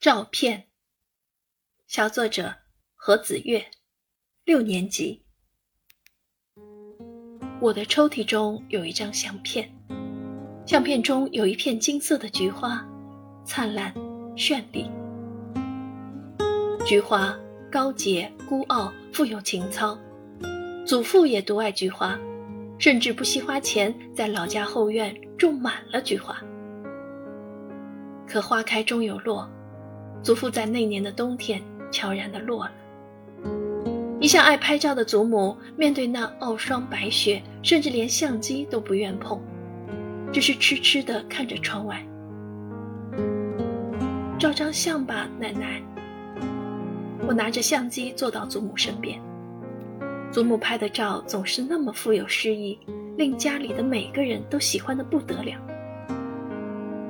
照片。小作者何子月，六年级。我的抽屉中有一张相片，相片中有一片金色的菊花，灿烂绚丽。菊花高洁孤傲，富有情操。祖父也独爱菊花，甚至不惜花钱在老家后院种满了菊花。可花开终有落，祖父在那年的冬天悄然地落了。一向爱拍照的祖母，面对那傲霜白雪，甚至连相机都不愿碰，只是痴痴地看着窗外。照张相吧，奶奶。我拿着相机坐到祖母身边。祖母拍的照总是那么富有诗意，令家里的每个人都喜欢的不得了。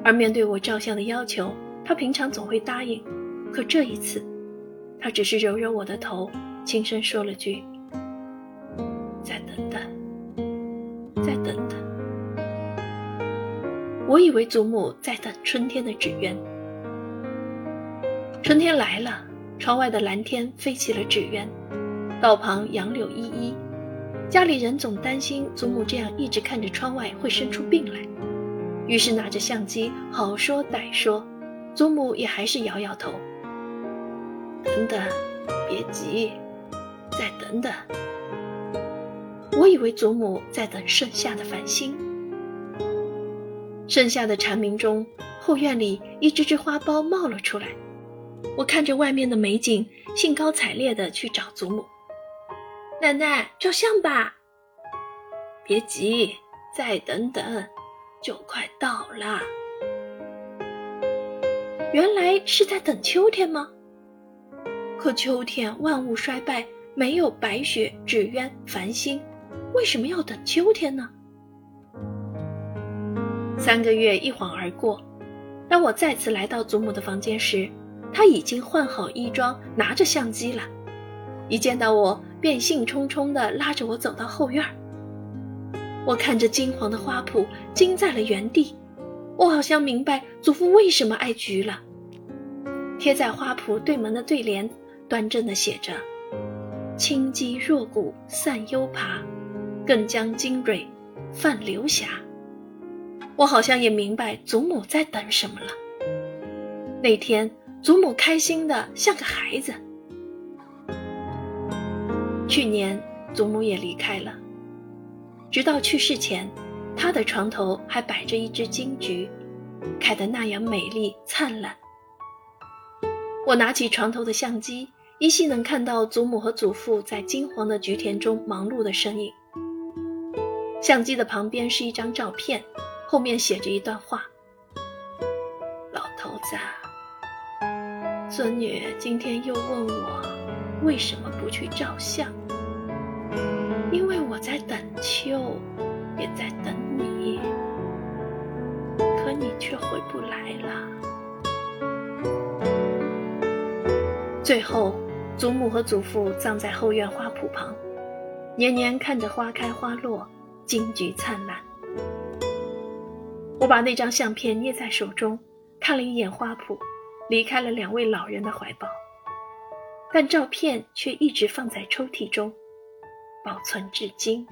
而面对我照相的要求，他平常总会答应，可这一次，他只是揉揉我的头，轻声说了句：“再等等，再等等。”我以为祖母在等春天的纸鸢。春天来了，窗外的蓝天飞起了纸鸢，道旁杨柳依依，家里人总担心祖母这样一直看着窗外会生出病来。于是拿着相机，好说歹说，祖母也还是摇摇头。等等，别急，再等等。我以为祖母在等盛夏的繁星。盛夏的蝉鸣中，后院里一只只花苞冒了出来。我看着外面的美景，兴高采烈地去找祖母。奶奶，照相吧。别急，再等等。就快到了，原来是在等秋天吗？可秋天万物衰败，没有白雪、纸鸢、繁星，为什么要等秋天呢？三个月一晃而过，当我再次来到祖母的房间时，她已经换好衣装，拿着相机了。一见到我，便兴冲冲地拉着我走到后院。我看着金黄的花圃，惊在了原地。我好像明白祖父为什么爱菊了。贴在花圃对门的对联，端正的写着：“清肌弱骨散幽爬，更将精锐泛流霞。”我好像也明白祖母在等什么了。那天，祖母开心的像个孩子。去年，祖母也离开了。直到去世前，他的床头还摆着一只金菊，开得那样美丽灿烂。我拿起床头的相机，依稀能看到祖母和祖父在金黄的菊田中忙碌的身影。相机的旁边是一张照片，后面写着一段话：“老头子，孙女今天又问我，为什么不去照相？”你却回不来了。最后，祖母和祖父葬在后院花圃旁，年年看着花开花落，金菊灿烂。我把那张相片捏在手中，看了一眼花圃，离开了两位老人的怀抱，但照片却一直放在抽屉中。保存至今。